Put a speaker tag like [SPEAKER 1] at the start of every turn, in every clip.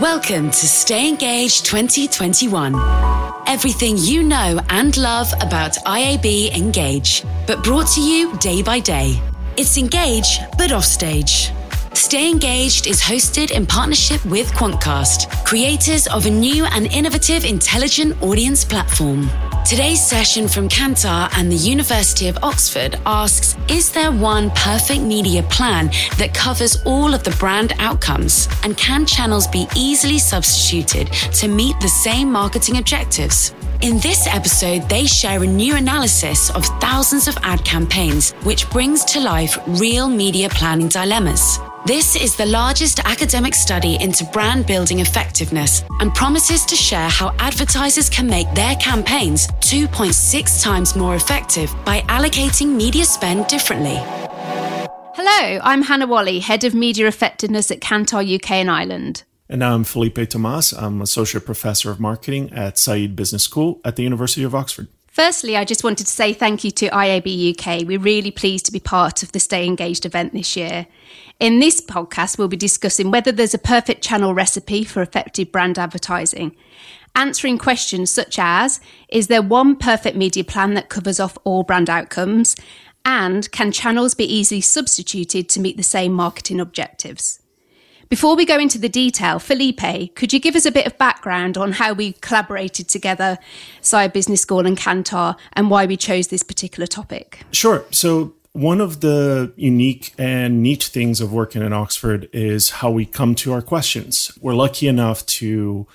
[SPEAKER 1] Welcome to Stay Engaged 2021. Everything you know and love about IAB Engage, but brought to you day by day. It's Engage, but offstage. Stay Engaged is hosted in partnership with Quantcast, creators of a new and innovative intelligent audience platform. Today's session from Kantar and the University of Oxford asks Is there one perfect media plan that covers all of the brand outcomes? And can channels be easily substituted to meet the same marketing objectives? In this episode, they share a new analysis of thousands of ad campaigns, which brings to life real media planning dilemmas. This is the largest academic study into brand building effectiveness and promises to share how advertisers can make their campaigns 2.6 times more effective by allocating media spend differently.
[SPEAKER 2] Hello, I'm Hannah Wally, Head of Media Effectiveness at Kantar UK and Ireland.
[SPEAKER 3] And I'm Felipe Thomaz. I'm Associate Professor of Marketing at Saïd Business School at the University of Oxford.
[SPEAKER 2] Firstly, I just wanted to say thank you to IAB UK. We're really pleased to be part of the Stay Engaged event this year. In this podcast, we'll be discussing whether there's a perfect channel recipe for effective brand advertising, answering questions such as Is there one perfect media plan that covers off all brand outcomes? And can channels be easily substituted to meet the same marketing objectives? Before we go into the detail, Felipe, could you give us a bit of background on how we collaborated together, Saïd Business School and Kantar, and why we chose this particular topic?
[SPEAKER 3] Sure. So, one of the unique and neat things of working in Oxford is how we come to our questions. We're lucky enough to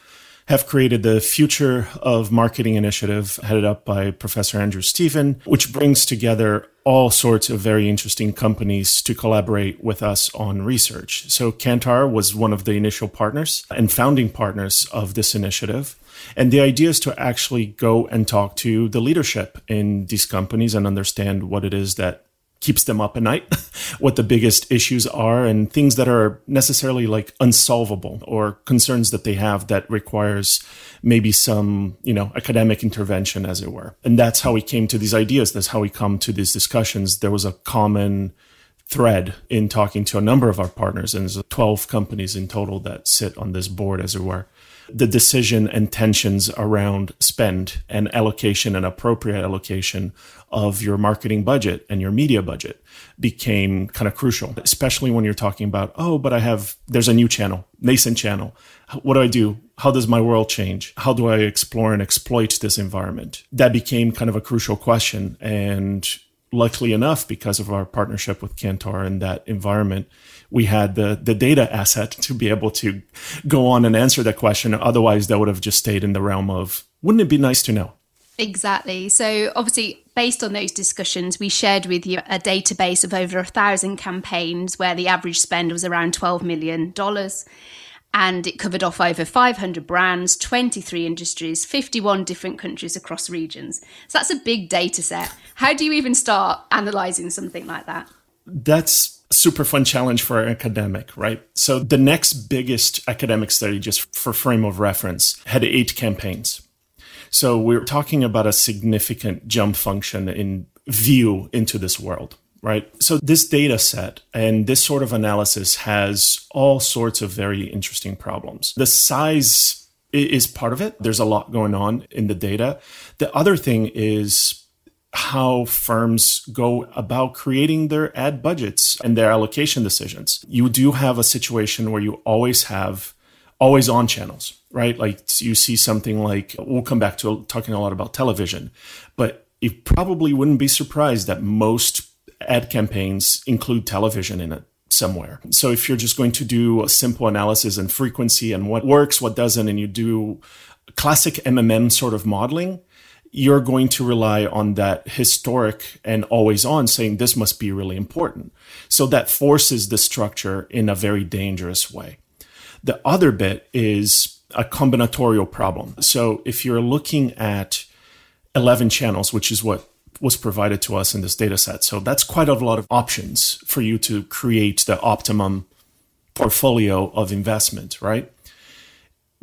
[SPEAKER 3] have created the Future of Marketing Initiative, headed up by Professor Andrew Stephen, which brings together all sorts of very interesting companies to collaborate with us on research. So, Kantar was one of the initial partners and founding partners of this initiative. And the idea is to actually go and talk to the leadership in these companies and understand what it is that keeps them up at night, what the biggest issues are, and things that are necessarily like unsolvable or concerns that they have that requires maybe some, you know, academic intervention, as it were. And that's how we came to these ideas. That's how we come to these discussions. There was a common thread in talking to a number of our partners, and there's 12 companies in total that sit on this board, as it were the decision and tensions around spend and allocation and appropriate allocation of your marketing budget and your media budget became kind of crucial, especially when you're talking about, oh, but I have, there's a new channel, nascent channel. What do I do? How does my world change? How do I explore and exploit this environment? That became kind of a crucial question. And luckily enough, because of our partnership with Kantar and that environment, we had the the data asset to be able to go on and answer that question. Otherwise, that would have just stayed in the realm of wouldn't it be nice to know?
[SPEAKER 2] Exactly. So obviously, based on those discussions, we shared with you a database of over a thousand campaigns where the average spend was around twelve million dollars and it covered off over 500 brands, 23 industries, 51 different countries across regions. So that's a big data set. How do you even start analyzing something like that?
[SPEAKER 3] That's super fun challenge for an academic, right? So the next biggest academic study, just for frame of reference, had eight campaigns. So we're talking about a significant jump function in view into this world right? So this data set and this sort of analysis has all sorts of very interesting problems. The size is part of it. There's a lot going on in the data. The other thing is how firms go about creating their ad budgets and their allocation decisions. You do have a situation where you always have always on channels, right? Like you see something like, we'll come back to talking a lot about television, but you probably wouldn't be surprised that most ad campaigns include television in it somewhere. So if you're just going to do a simple analysis and frequency and what works, what doesn't, and you do classic MMM sort of modeling, you're going to rely on that historic and always on saying this must be really important. So that forces the structure in a very dangerous way. The other bit is a combinatorial problem. So if you're looking at 11 channels, which is what was provided to us in this data set. So that's quite a lot of options for you to create the optimum portfolio of investment, right?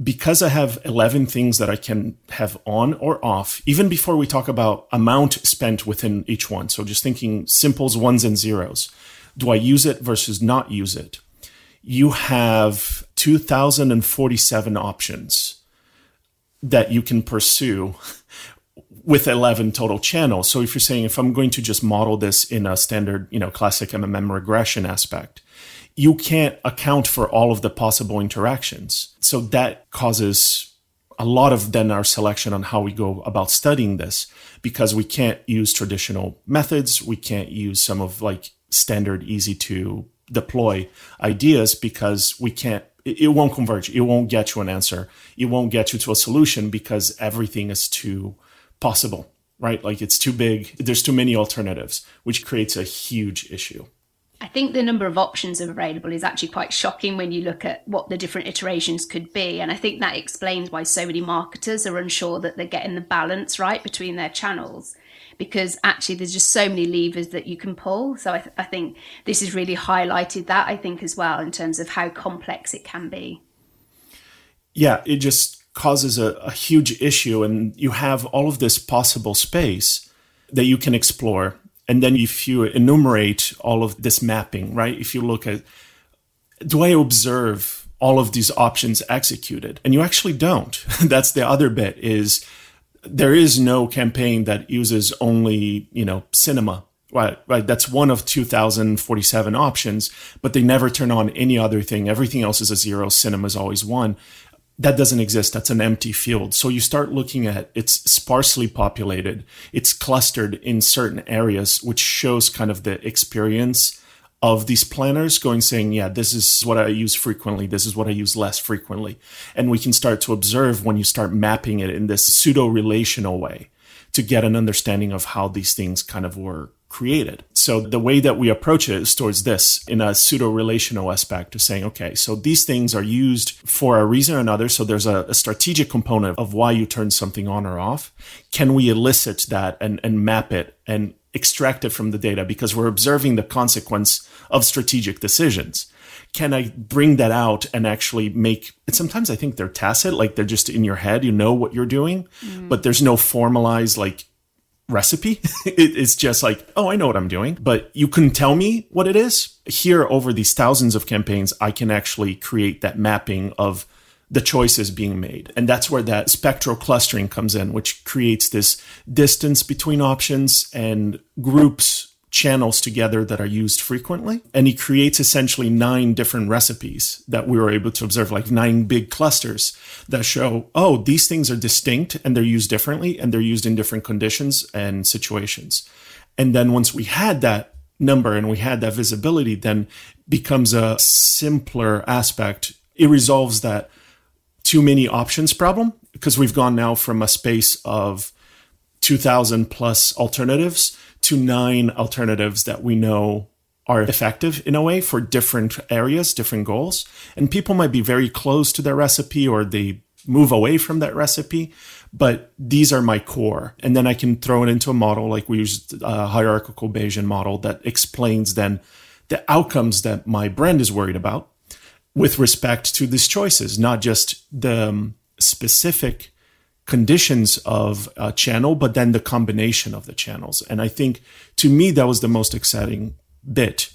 [SPEAKER 3] Because I have 11 things that I can have on or off, even before we talk about amount spent within each one. So just thinking simples, ones, and zeros. Do I use it versus not use it? You have 2,047 options that you can pursue with 11 total channels. So if you're saying, if I'm going to just model this in a standard, you know, classic MMM regression aspect, you can't account for all of the possible interactions. So that causes a lot of then our selection on how we go about studying this because we can't use traditional methods. We can't use some of like standard, easy to deploy ideas because we can't it won't converge. It won't get you an answer. It won't get you to a solution because everything is too possible, right? Like it's too big. There's too many alternatives, which creates a huge issue.
[SPEAKER 2] I think the number of options available is actually quite shocking when you look at what the different iterations could be. And I think that explains why so many marketers are unsure that they're getting the balance right between their channels because actually there's just so many levers that you can pull. So I, th- I think this has really highlighted that, I think, as well, in terms of how complex it can be.
[SPEAKER 3] Yeah, it just causes a, a huge issue, and you have all of this possible space that you can explore and then if you enumerate all of this mapping, right? If you look at, do I observe all of these options executed? And you actually don't. That's the other bit is there is no campaign that uses only, you know, cinema Right, right. That's one of 2,047 options, but they never turn on any other thing. Everything else is a zero. Cinema is always one that doesn't exist. That's an empty field. So you start looking at it's sparsely populated. It's clustered in certain areas, which shows kind of the experience of these planners going saying, yeah, this is what I use frequently. This is what I use less frequently. And we can start to observe when you start mapping it in this pseudo relational way to get an understanding of how these things kind of work created. So the way that we approach it is towards this in a pseudo relational aspect of saying, okay, so these things are used for a reason or another. So there's a, a, strategic component of why you turn something on or off. Can we elicit that and, and map it and extract it from the data because we're observing the consequence of strategic decisions? Can I bring that out and actually make and sometimes I think they're tacit, like they're just in your head, you know what you're doing, mm. but there's no formalized like recipe. it's just like, oh, I know what I'm doing, but you couldn't tell me what it is. Here, over these thousands of campaigns, I can actually create that mapping of the choices being made. And that's where that spectral clustering comes in, which creates this distance between options and groups channels together that are used frequently. And he creates essentially nine different recipes that we were able to observe, like nine big clusters that show, oh, these things are distinct and they're used differently and they're used in different conditions and situations. And then once we had that number and we had that visibility, then becomes a simpler aspect. It resolves that too many options problem because we've gone now from a space of 2000 plus alternatives to nine alternatives that we know are effective in a way for different areas, different goals. And people might be very close to their recipe or they move away from that recipe, but these are my core. And then I can throw it into a model like we use a hierarchical Bayesian model that explains then the outcomes that my brand is worried about with respect to these choices, not just the um, specific conditions of a channel, but then the combination of the channels. And I think to me, that was the most exciting bit.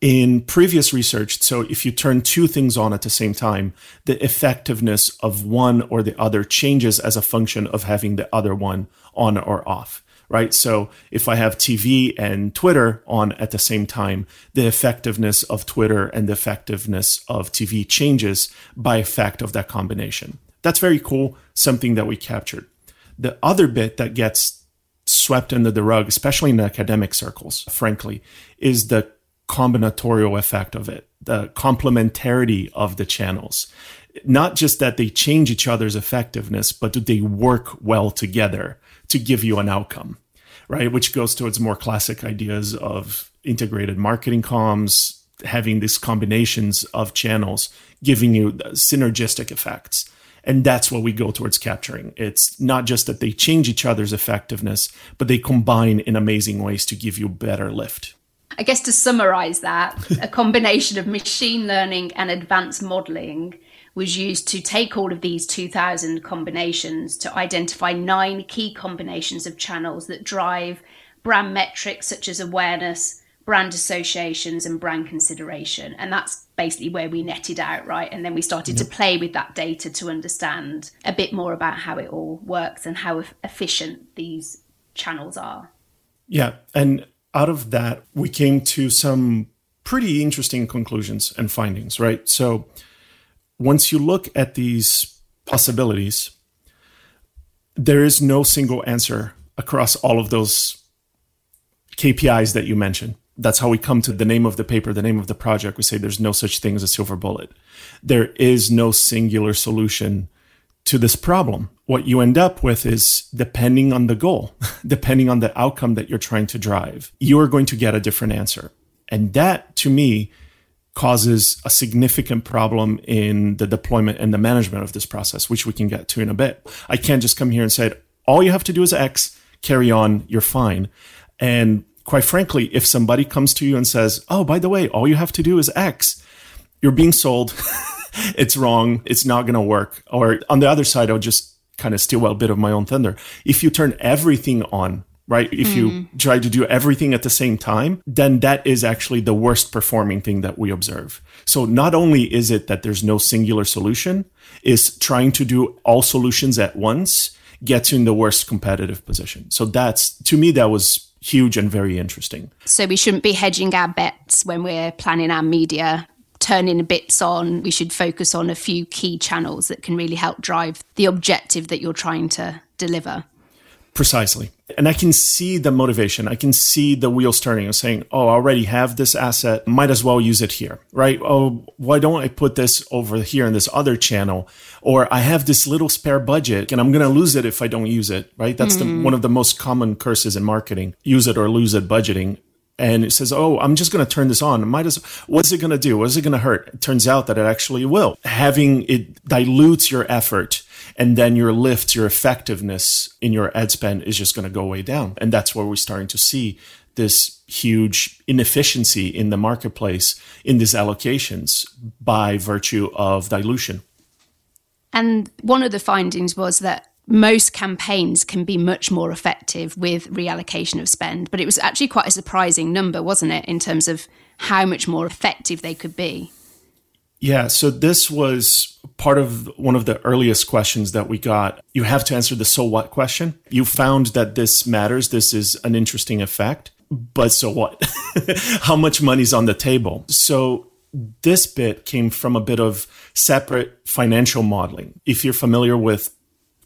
[SPEAKER 3] In previous research, so if you turn two things on at the same time, the effectiveness of one or the other changes as a function of having the other one on or off right? So if I have TV and Twitter on at the same time, the effectiveness of Twitter and the effectiveness of TV changes by effect of that combination. That's very cool, something that we captured. The other bit that gets swept under the rug, especially in academic circles, frankly, is the combinatorial effect of it, the complementarity of the channels. Not just that they change each other's effectiveness, but do they work well together to give you an outcome, right? Which goes towards more classic ideas of integrated marketing comms, having these combinations of channels giving you synergistic effects. And that's what we go towards capturing. It's not just that they change each other's effectiveness, but they combine in amazing ways to give you better lift.
[SPEAKER 2] I guess to summarize that, a combination of machine learning and advanced modeling was used to take all of these 2000 combinations to identify nine key combinations of channels that drive brand metrics such as awareness, brand associations and brand consideration. And that's basically where we netted out, right? And then we started to play with that data to understand a bit more about how it all works and how efficient these channels are.
[SPEAKER 3] Yeah. And out of that, we came to some pretty interesting conclusions and findings, right? So once you look at these possibilities, there is no single answer across all of those KPIs that you mentioned that's how we come to the name of the paper, the name of the project. We say there's no such thing as a silver bullet. There is no singular solution to this problem. What you end up with is depending on the goal, depending on the outcome that you're trying to drive, you are going to get a different answer. And that to me causes a significant problem in the deployment and the management of this process, which we can get to in a bit. I can't just come here and say, all you have to do is X, carry on, you're fine. And quite frankly, if somebody comes to you and says, Oh, by the way, all you have to do is X, you're being sold. it's wrong. It's not going to work. Or on the other side, I'll just kind of steal a bit of my own thunder. If you turn everything on, right? If mm. you try to do everything at the same time, then that is actually the worst performing thing that we observe. So not only is it that there's no singular solution, is trying to do all solutions at once gets you in the worst competitive position. So that's to me that was huge and very interesting.
[SPEAKER 2] So we shouldn't be hedging our bets when we're planning our media turning bits on. We should focus on a few key channels that can really help drive the objective that you're trying to deliver.
[SPEAKER 3] Precisely. And I can see the motivation. I can see the wheels turning and saying, oh, I already have this asset. Might as well use it here, right? Oh, why don't I put this over here in this other channel? Or I have this little spare budget and I'm going to lose it if I don't use it, right? That's mm-hmm. the, one of the most common curses in marketing use it or lose it budgeting and it says, "Oh, I'm just going to turn this on. Might as what's it going to do? What's it going to hurt?" It turns out that it actually will. Having it dilutes your effort and then your lift, your effectiveness in your ad spend is just going to go way down. And that's where we're starting to see this huge inefficiency in the marketplace in these allocations by virtue of dilution.
[SPEAKER 2] And one of the findings was that most campaigns can be much more effective with reallocation of spend. But it was actually quite a surprising number, wasn't it, in terms of how much more effective they could be?
[SPEAKER 3] Yeah, so this was part of one of the earliest questions that we got. You have to answer the so what question. You found that this matters, this is an interesting effect, but so what? How much money's on the table? So this bit came from a bit of separate financial modeling. If you're familiar with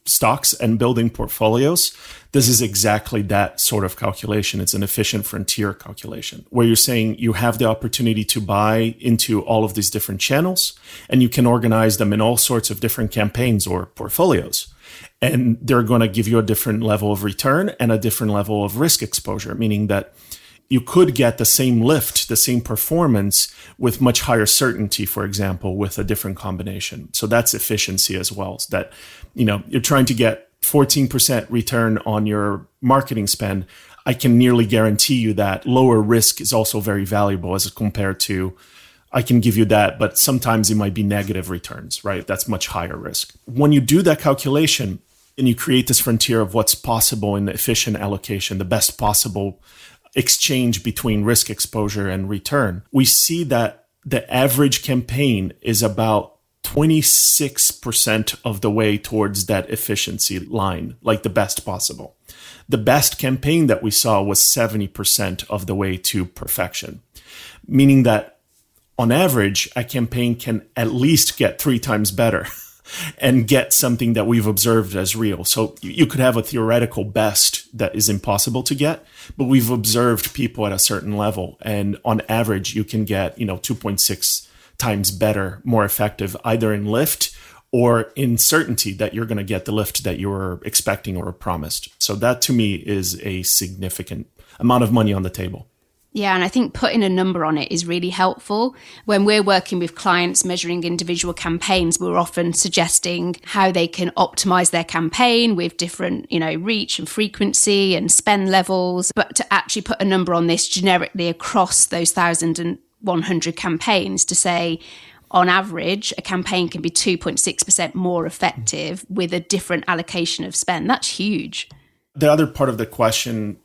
[SPEAKER 3] stocks and building portfolios, this is exactly that sort of calculation. It's an efficient frontier calculation where you're saying you have the opportunity to buy into all of these different channels and you can organize them in all sorts of different campaigns or portfolios. And they're going to give you a different level of return and a different level of risk exposure, meaning that you could get the same lift, the same performance with much higher certainty, for example, with a different combination. So that's efficiency as well. So that, you know, you're trying to get 14% return on your marketing spend. I can nearly guarantee you that lower risk is also very valuable as compared to I can give you that, but sometimes it might be negative returns, right? That's much higher risk. When you do that calculation and you create this frontier of what's possible in the efficient allocation, the best possible exchange between risk exposure and return, we see that the average campaign is about 26% of the way towards that efficiency line, like the best possible. The best campaign that we saw was 70% of the way to perfection, meaning that on average, a campaign can at least get three times better and get something that we've observed as real. So you could have a theoretical best that is impossible to get, but we've observed people at a certain level. And on average, you can get, you know, 2.6 times better, more effective, either in lift or in certainty that you're going to get the lift that you were expecting or promised. So that to me is a significant amount of money on the table.
[SPEAKER 2] Yeah, and I think putting a number on it is really helpful. When we're working with clients measuring individual campaigns, we're often suggesting how they can optimize their campaign with different, you know, reach and frequency and spend levels. But to actually put a number on this generically across those thousand and 100 campaigns to say, on average, a campaign can be 2.6% more effective with a different allocation of spend. That's huge.
[SPEAKER 3] The other part of the question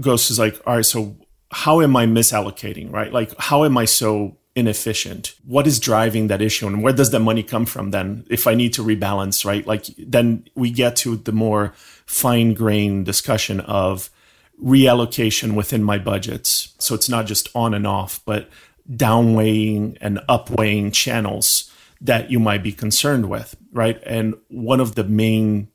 [SPEAKER 3] goes to like, all right, so how am I misallocating, right? Like, how am I so inefficient? What is driving that issue and where does that money come from then? If I need to rebalance, right? Like, then we get to the more fine grained discussion of reallocation within my budgets. So it's not just on and off, but downweighing and upweighing channels that you might be concerned with, right? And one of the main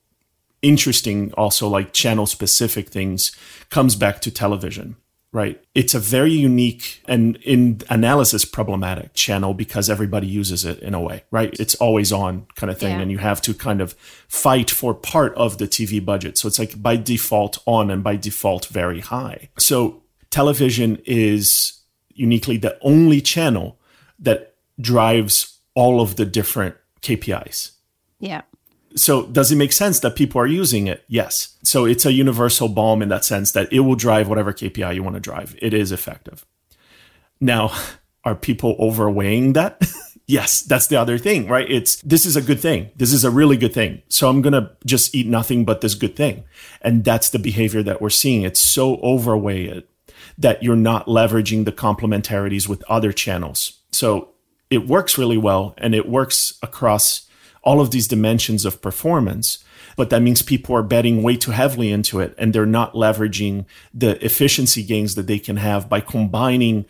[SPEAKER 3] interesting also like channel specific things comes back to television right. It's a very unique and in analysis problematic channel because everybody uses it in a way right? It's always on kind of thing yeah. and you have to kind of fight for part of the tv budget. So it's like by default on and by default very high. So television is uniquely the only channel that drives all of the different kpis
[SPEAKER 2] yeah
[SPEAKER 3] so does it make sense that people are using it? Yes. So it's a universal balm in that sense that it will drive whatever KPI you want to drive. It is effective. Now, are people overweighing that? yes, that's the other thing, right? It's this is a good thing. This is a really good thing. So I'm going to just eat nothing but this good thing. And that's the behavior that we're seeing. It's so overweighted that you're not leveraging the complementarities with other channels. So it works really well and it works across all of these dimensions of performance. But that means people are betting way too heavily into it and they're not leveraging the efficiency gains that they can have by combining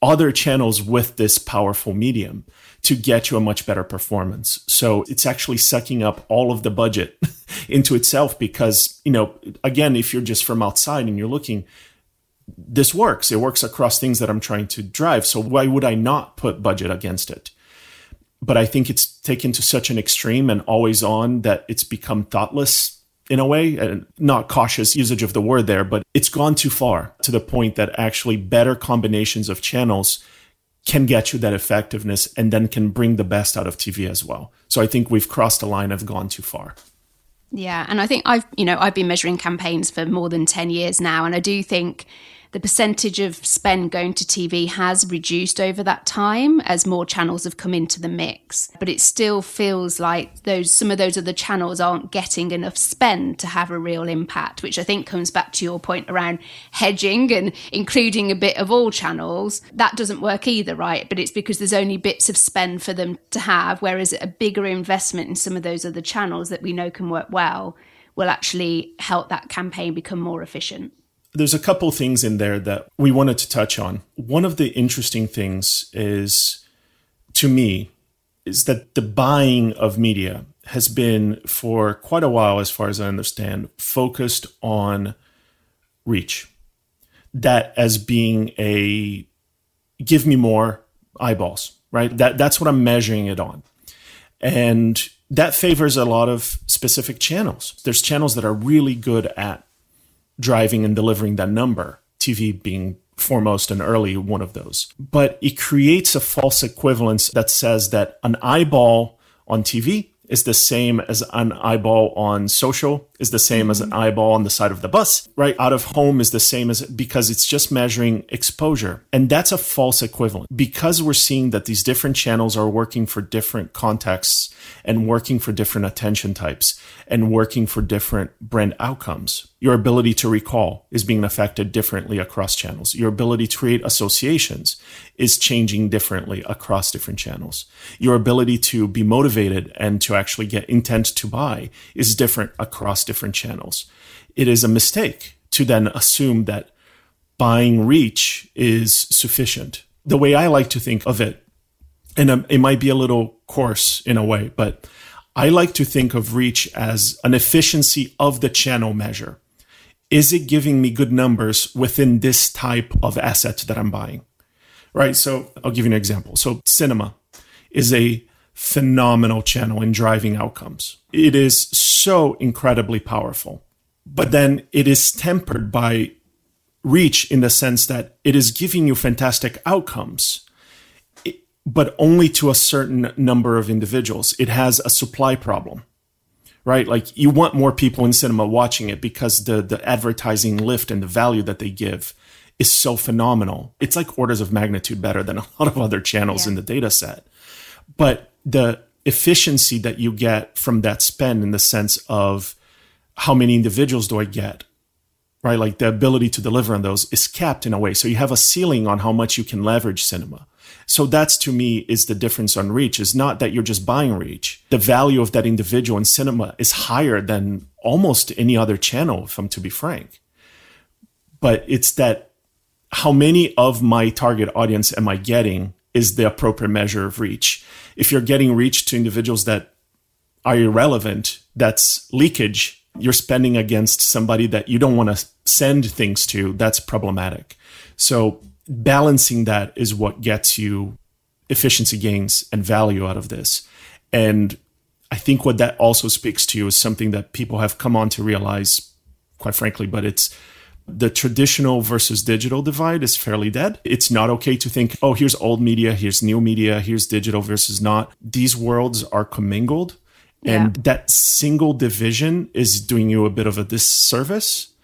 [SPEAKER 3] other channels with this powerful medium to get you a much better performance. So it's actually sucking up all of the budget into itself because, you know, again, if you're just from outside and you're looking, this works. It works across things that I'm trying to drive. So why would I not put budget against it? But I think it's taken to such an extreme and always on that it's become thoughtless in a way, and not cautious usage of the word there, but it's gone too far to the point that actually better combinations of channels can get you that effectiveness and then can bring the best out of TV as well. So I think we've crossed the line of gone too far.
[SPEAKER 2] Yeah, and I think I've, you know, I've been measuring campaigns for more than 10 years now and I do think the percentage of spend going to TV has reduced over that time as more channels have come into the mix. But it still feels like those some of those other channels aren't getting enough spend to have a real impact, which I think comes back to your point around hedging and including a bit of all channels. That doesn't work either, right? But it's because there's only bits of spend for them to have, whereas a bigger investment in some of those other channels that we know can work well will actually help that campaign become more efficient
[SPEAKER 3] there's a couple things in there that we wanted to touch on. One of the interesting things is, to me, is that the buying of media has been for quite a while, as far as I understand, focused on reach. That as being a give me more eyeballs, right? That that's what I'm measuring it on. And that favors a lot of specific channels. There's channels that are really good at driving and delivering that number, TV being foremost and early one of those. But it creates a false equivalence that says that an eyeball on TV is the same as an eyeball on social is the same as an mm-hmm. eyeball on the side of the bus right? Out of home is the same as because it's just measuring exposure. And that's a false equivalent. Because we're seeing that these different channels are working for different contexts and working for different attention types and working for different brand outcomes your ability to recall is being affected differently across channels. Your ability to create associations is changing differently across different channels. Your ability to be motivated and to actually get intent to buy is different across different channels. It is a mistake to then assume that buying reach is sufficient. The way I like to think of it, and um, it might be a little coarse in a way, but I like to think of reach as an efficiency of the channel measure. Is it giving me good numbers within this type of asset that I'm buying? Right. So I'll give you an example. So cinema is a phenomenal channel in driving outcomes. It is so incredibly powerful. But then it is tempered by reach in the sense that it is giving you fantastic outcomes, but only to a certain number of individuals. It has a supply problem, right? Like you want more people in cinema watching it because the, the advertising lift and the value that they give is so phenomenal. It's like orders of magnitude better than a lot of other channels yeah. in the data set. But the efficiency that you get from that spend in the sense of how many individuals do I get right? Like the ability to deliver on those is capped in a way. So you have a ceiling on how much you can leverage cinema. So that's to me is the difference on reach is not that you're just buying reach. The value of that individual in cinema is higher than almost any other channel, if I'm to be frank. But it's that how many of my target audience am I getting is the appropriate measure of reach. If you're getting reach to individuals that are irrelevant, that's leakage. You're spending against somebody that you don't want to send things to. That's problematic. So balancing that is what gets you efficiency gains and value out of this. And I think what that also speaks to is something that people have come on to realize, quite frankly, but it's the traditional versus digital divide is fairly dead. It's not okay to think, oh, here's old media, here's new media, here's digital versus not. These worlds are commingled. Yeah. And that single division is doing you a bit of a disservice.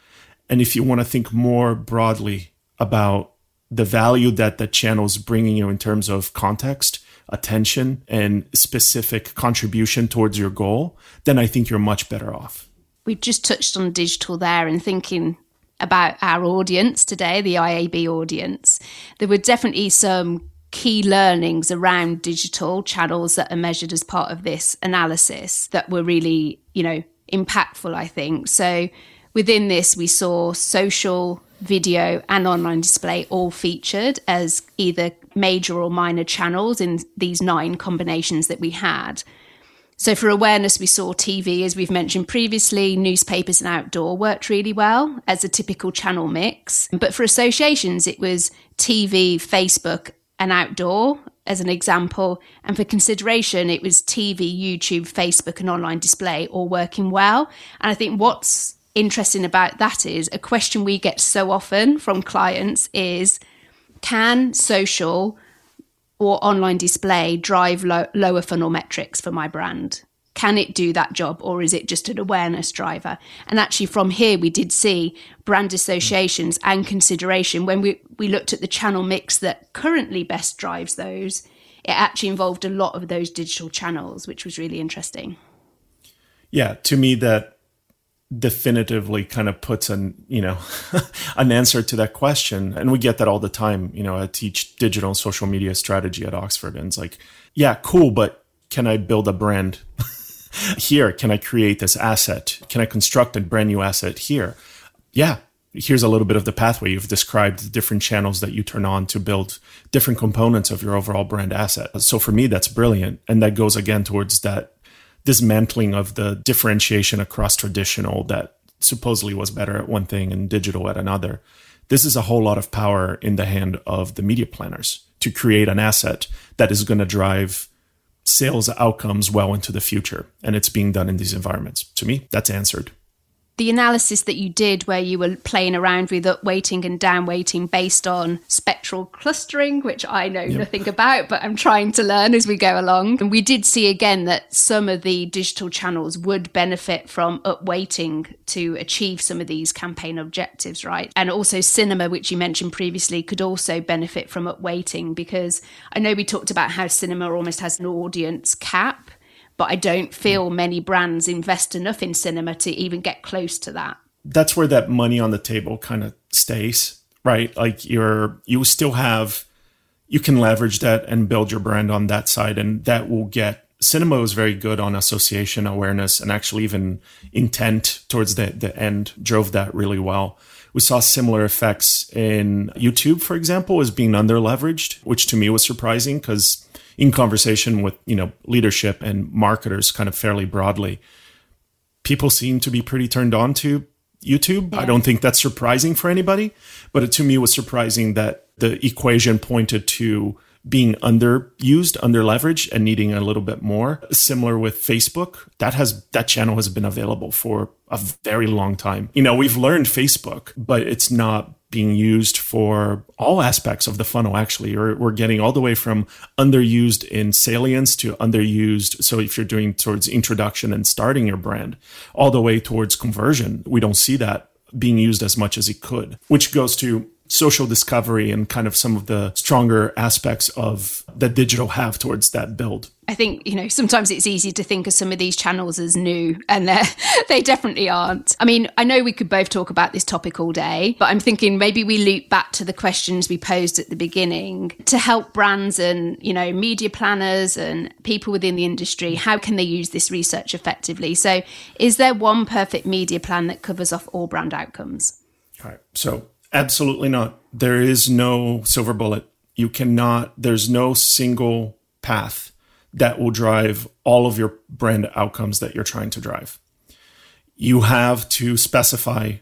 [SPEAKER 3] And if you want to think more broadly about the value that the channel is bringing you in terms of context, attention, and specific contribution towards your goal, then I think you're much better off.
[SPEAKER 2] We just touched on digital there and thinking about our audience today, the IAB audience. There were definitely some key learnings around digital channels that are measured as part of this analysis that were really, you know, impactful, I think. So within this, we saw social, video, and online display all featured as either major or minor channels in these nine combinations that we had. So, for awareness, we saw TV, as we've mentioned previously, newspapers and outdoor worked really well as a typical channel mix. But for associations, it was TV, Facebook, and outdoor as an example. And for consideration, it was TV, YouTube, Facebook, and online display all working well. And I think what's interesting about that is a question we get so often from clients is can social or online display drive lo- lower funnel metrics for my brand? Can it do that job or is it just an awareness driver? And actually, from here, we did see brand associations and consideration. When we, we looked at the channel mix that currently best drives those, it actually involved a lot of those digital channels, which was really interesting.
[SPEAKER 3] Yeah, to me, that definitively kind of puts an you know an answer to that question. And we get that all the time you know i teach digital social media strategy at oxford. And it's like yeah cool but can i build a brand here? Can i create this asset? Can i construct a brand new asset here? Yeah here's a little bit of the pathway. You've described the different channels that you turn on to build different components of your overall brand asset. So for me that's brilliant. And that goes again towards that dismantling of the differentiation across traditional that supposedly was better at one thing and digital at another. This is a whole lot of power in the hand of the media planners to create an asset that is going to drive sales outcomes well into the future. And it's being done in these environments. To me, that's answered
[SPEAKER 2] the analysis that you did where you were playing around with up weighting and down weighting based on spectral clustering which i know yep. nothing about but i'm trying to learn as we go along. And we did see again that some of the digital channels would benefit from up weighting to achieve some of these campaign objectives right? And also cinema which you mentioned previously could also benefit from up weighting because i know we talked about how cinema almost has an audience cap but I don't feel many brands invest enough in cinema to even get close to that.
[SPEAKER 3] That's where that money on the table kind of stays, right? Like you're you still have you can leverage that and build your brand on that side and that will get cinema is very good on association awareness and actually even intent towards the, the end drove that really well we saw similar effects in youtube for example as being under leveraged which to me was surprising because in conversation with you know leadership and marketers kind of fairly broadly people seem to be pretty turned on to youtube yeah. i don't think that's surprising for anybody but it, to me was surprising that the equation pointed to being underused, under leveraged, and needing a little bit more. Similar with Facebook, that has that channel has been available for a very long time. You know, we've learned Facebook, but it's not being used for all aspects of the funnel actually or we're getting all the way from underused in salience to underused so if you're doing towards introduction and starting your brand all the way towards conversion we don't see that being used as much as it could which goes to social discovery and kind of some of the stronger aspects of that digital have towards that build.
[SPEAKER 2] I think, you know, sometimes it's easy to think of some of these channels as new, and they they definitely aren't. I mean, I know we could both talk about this topic all day, but I'm thinking maybe we loop back to the questions we posed at the beginning to help brands and, you know, media planners and people within the industry. How can they use this research effectively? So, is there one perfect media plan that covers off all brand outcomes?
[SPEAKER 3] All right. So, absolutely not. There is no silver bullet. You cannot, there's no single path that will drive all of your brand outcomes that you're trying to drive. You have to specify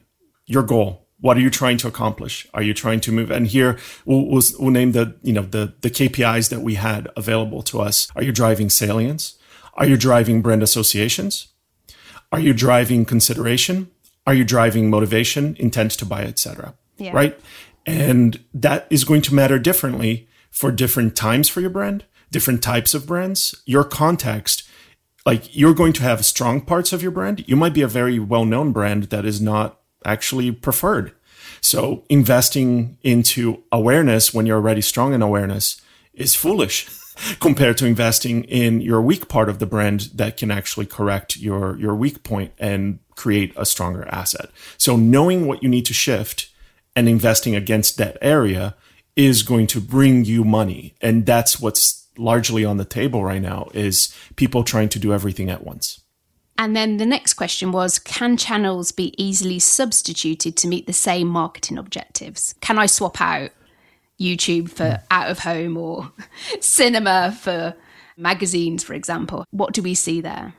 [SPEAKER 3] your goal. What are you trying to accomplish? Are you trying to move? And here we'll, we'll, we'll name the, you know, the, the KPIs that we had available to us. Are you driving salience? Are you driving brand associations? Are you driving consideration? Are you driving motivation, intent to buy, etc. Yeah. Right. And that is going to matter differently for different times for your brand different types of brands, your context, like you're going to have strong parts of your brand. You might be a very well known brand that is not actually preferred. So investing into awareness when you're already strong in awareness is foolish compared to investing in your weak part of the brand that can actually correct your, your weak point and create a stronger asset. So knowing what you need to shift and investing against that area is going to bring you money. And that's what's largely on the table right now is people trying to do everything at once.
[SPEAKER 2] And then the next question was Can channels be easily substituted to meet the same marketing objectives? Can I swap out YouTube for mm. out of home or cinema for magazines, for example? What do we see there?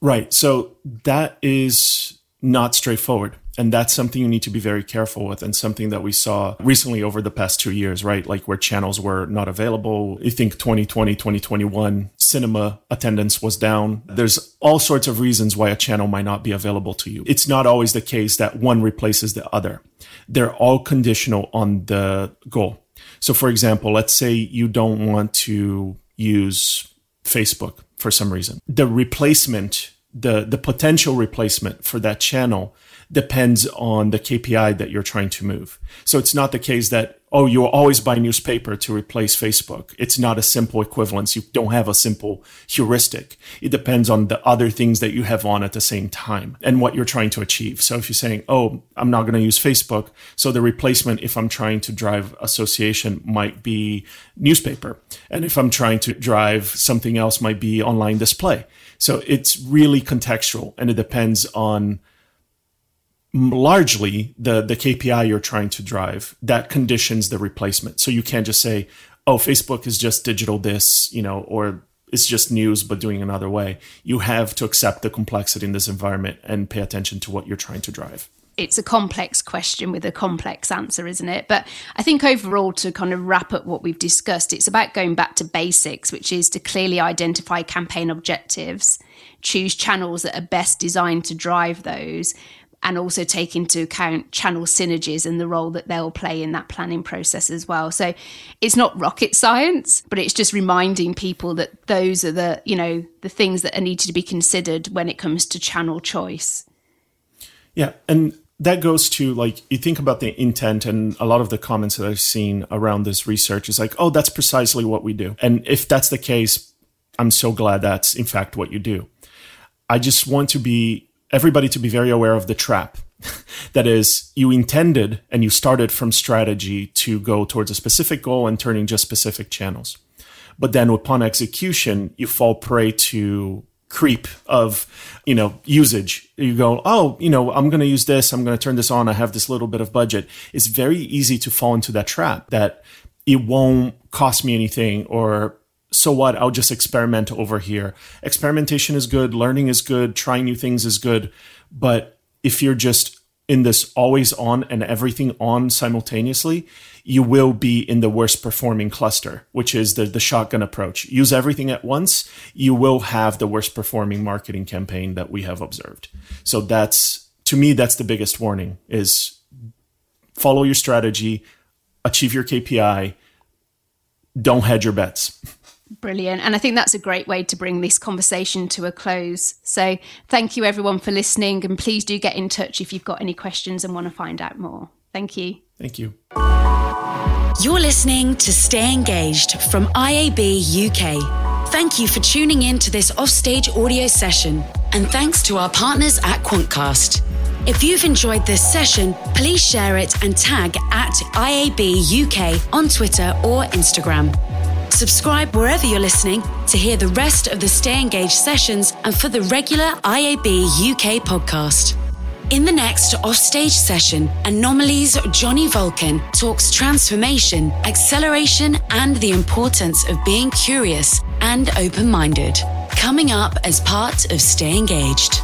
[SPEAKER 3] Right. So that is not straightforward. And that's something you need to be very careful with and something that we saw recently over the past two years, right? Like where channels were not available. You think 2020, 2021, cinema attendance was down. There's all sorts of reasons why a channel might not be available to you. It's not always the case that one replaces the other. They're all conditional on the goal. So for example, let's say you don't want to use Facebook for some reason. The replacement, the, the potential replacement for that channel depends on the KPI that you're trying to move. So it's not the case that, oh, you'll always buy newspaper to replace Facebook. It's not a simple equivalence. You don't have a simple heuristic. It depends on the other things that you have on at the same time and what you're trying to achieve. So if you're saying, oh, I'm not going to use Facebook. So the replacement, if I'm trying to drive association might be newspaper. And if I'm trying to drive something else might be online display. So it's really contextual and it depends on largely the the KPI you're trying to drive that conditions the replacement. So you can't just say, "Oh, Facebook is just digital this," you know, or it's just news but doing another way. You have to accept the complexity in this environment and pay attention to what you're trying to drive.
[SPEAKER 2] It's a complex question with a complex answer, isn't it? But I think overall, to kind of wrap up what we've discussed, it's about going back to basics, which is to clearly identify campaign objectives, choose channels that are best designed to drive those, and also take into account channel synergies and the role that they'll play in that planning process as well. So it's not rocket science, but it's just reminding people that those are the, you know, the things that are needed to be considered when it comes to channel choice.
[SPEAKER 3] Yeah, and that goes to like you think about the intent and a lot of the comments that I've seen around this research is like, "Oh, that's precisely what we do." And if that's the case, I'm so glad that's in fact what you do. I just want to be everybody to be very aware of the trap. that is, you intended and you started from strategy to go towards a specific goal and turning just specific channels. But then upon execution, you fall prey to creep of, you know, usage. You go, oh, you know, I'm going to use this. I'm going to turn this on. I have this little bit of budget. It's very easy to fall into that trap that it won't cost me anything or so what? I'll just experiment over here. Experimentation is good, learning is good, trying new things is good. But if you're just in this always on and everything on simultaneously, you will be in the worst performing cluster, which is the, the shotgun approach. Use everything at once, you will have the worst performing marketing campaign that we have observed. So that's, to me, that's the biggest warning is follow your strategy, achieve your KPI, don't hedge your bets.
[SPEAKER 2] Brilliant. And I think that's a great way to bring this conversation to a close. So thank you everyone for listening and please do get in touch if you've got any questions and want to find out more. Thank you.
[SPEAKER 3] Thank you.
[SPEAKER 1] You're listening to Stay Engaged from IAB UK. Thank you for tuning in to this offstage audio session, and thanks to our partners at Quantcast. If you've enjoyed this session, please share it and tag at IAB UK on Twitter or Instagram. Subscribe wherever you're listening to hear the rest of the Stay Engaged sessions and for the regular IAB UK podcast. In the next offstage session, Anomaly's Johnny Vulkan talks transformation, acceleration, and the importance of being curious and open minded. Coming up as part of Stay Engaged.